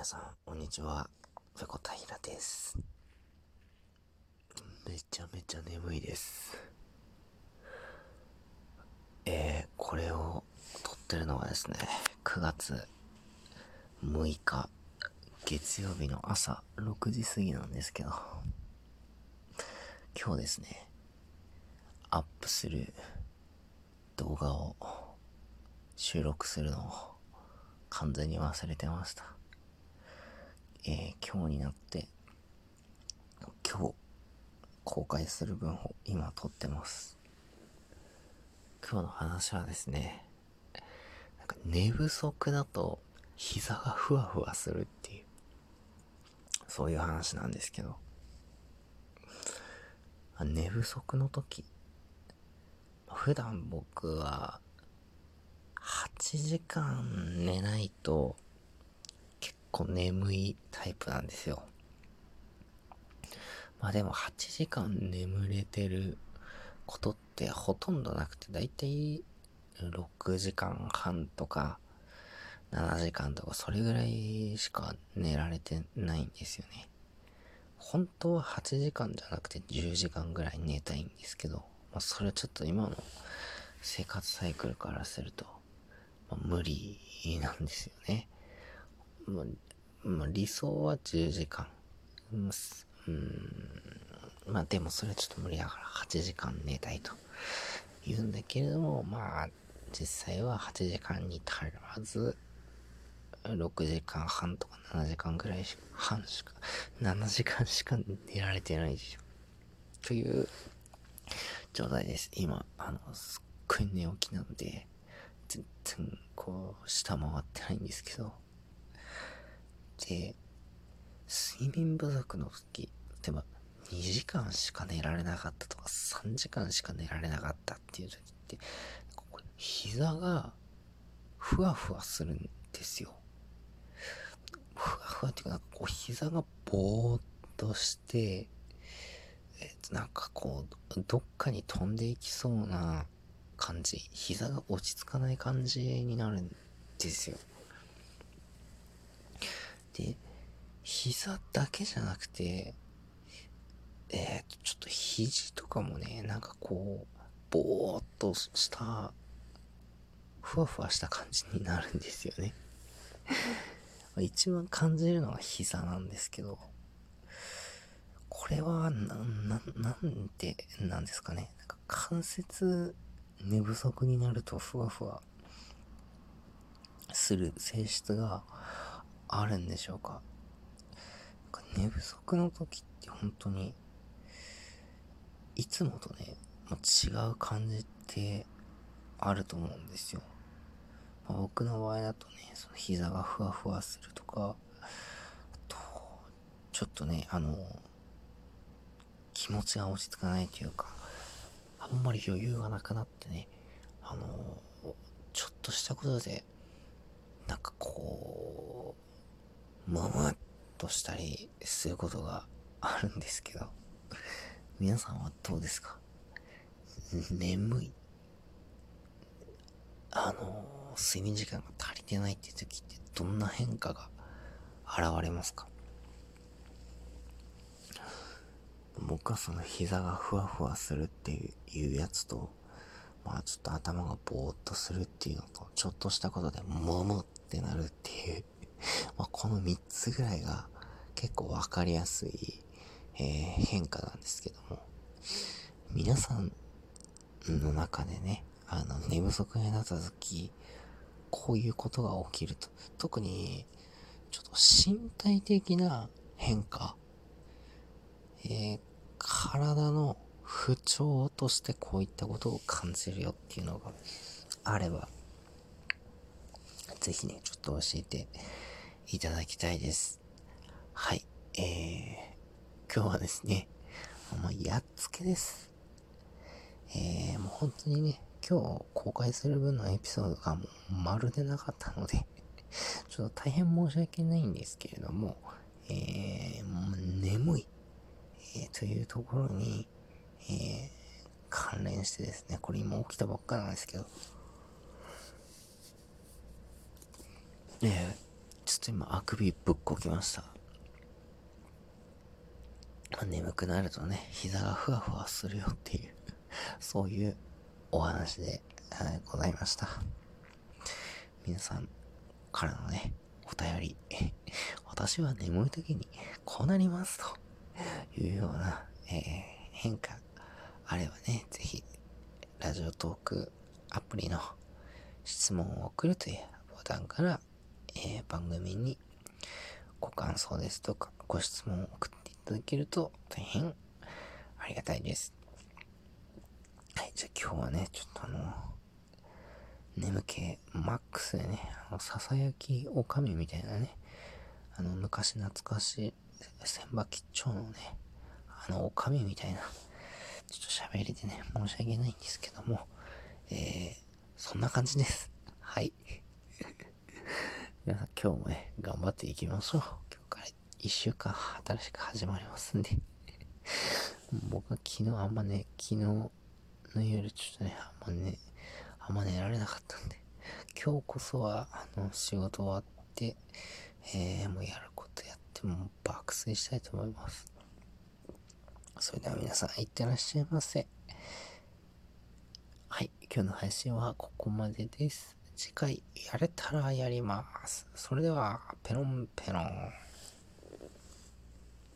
皆さん、こんにちは。ペコタヒラです。めちゃめちゃ眠いです。えー、これを撮ってるのはですね、9月6日、月曜日の朝6時過ぎなんですけど、今日ですね、アップする動画を収録するのを完全に忘れてました。えー、今日になって、今日公開する分を今撮ってます。今日の話はですね、なんか寝不足だと膝がふわふわするっていう、そういう話なんですけど、寝不足の時、普段僕は8時間寝ないと構眠いタイプなんですよ。まあでも8時間眠れてることってほとんどなくて、だいたい6時間半とか7時間とかそれぐらいしか寝られてないんですよね。本当は8時間じゃなくて10時間ぐらい寝たいんですけど、まあそれはちょっと今の生活サイクルからすると、まあ、無理なんですよね。まあ、まあ、理想は10時間。うん、まあでもそれはちょっと無理だから8時間寝たいと言うんだけれども、まあ実際は8時間に足らず、6時間半とか7時間ぐらいし、半しか、7時間しか寝られてないでしょ。という状態です。今、あの、すっごい寝起きなので、全然こう、下回ってないんですけど、で、睡眠不足の時、例えば2時間しか寝られなかったとか3時間しか寝られなかったっていう時って、ここ膝がふわふわするんですよ。ふわふわっていうか、なんかこう膝がぼーっとして、えなんかこう、どっかに飛んでいきそうな感じ、膝が落ち着かない感じになるんですよ。で、膝だけじゃなくて、えっー、ちょっと肘とかもね、なんかこう、ぼーっとした、ふわふわした感じになるんですよね。一番感じるのは膝なんですけど、これは、な、な、なんでなんですかね。なんか関節寝不足になるとふわふわする性質があるんでしょうか？寝不足の時って本当に、いつもとね、もう違う感じってあると思うんですよ。まあ、僕の場合だとね、その膝がふわふわするとか、と、ちょっとね、あの、気持ちが落ち着かないというか、あんまり余裕がなくなってね、あの、ちょっとしたことで、なんかこう、むむっとしたりすることがあるんですけど、皆さんはどうですか？眠い。あの、睡眠時間が足りてないって時ってどんな変化が現れますか？僕はその膝がふわふわするっていうやつと、まあちょっと頭がぼーっとするっていうのと、ちょっとしたことでムムってなるっていうまあ、この3つぐらいが結構わかりやすい、えー、変化なんですけども、皆さんの中でね、あの、寝不足になった時、こういうことが起きると、特に、ちょっと身体的な変化、えー、体の不調としてこういったことを感じるよっていうのがあれば、ぜひね、ちょっと教えていただきたいです。はい。えー、今日はですね、もうやっつけです。えー、もう本当にね、今日公開する分のエピソードがもうまるでなかったのでちょっと大変申し訳ないんですけれども、えー、もう眠い、えー、というところに、えー、関連してですね、これ今起きたばっかなんですけど、えー、ちょっと今、あくびぶっこきました。眠くなるとね、膝がふわふわするよっていうそういうお話で、はい、ございました。皆さんからのね、お便り、私は眠い時にこうなりますというような、えー、変化あればね、ぜひ、ラジオトークアプリの質問を送るというボタンから、えー、番組にご感想ですとか、ご質問を送っていただけると大変ありがたいです。はい、じゃあ今日はね、ちょっとあの、眠気マックスでね、あの、ささやきおかみたいなね、あの、昔懐かしい千葉吉兆のね、あの、おかみみたいな、ちょっと喋りでね、申し訳ないんですけども、えー、そんな感じです。はい。皆さん今日もね、頑張っていきましょう。今日から一週間新しく始まりますんで 僕は昨日あんまね、昨日の夜ちょっとね、あんまね、あんま寝られなかったんで、今日こそは、あの、仕事終わって、えー、もうやることやっても爆睡したいと思います。それでは皆さん、いってらっしゃいませ。はい、今日の配信はここまでです。次回やれたらやります。それでは、ペロンペロン。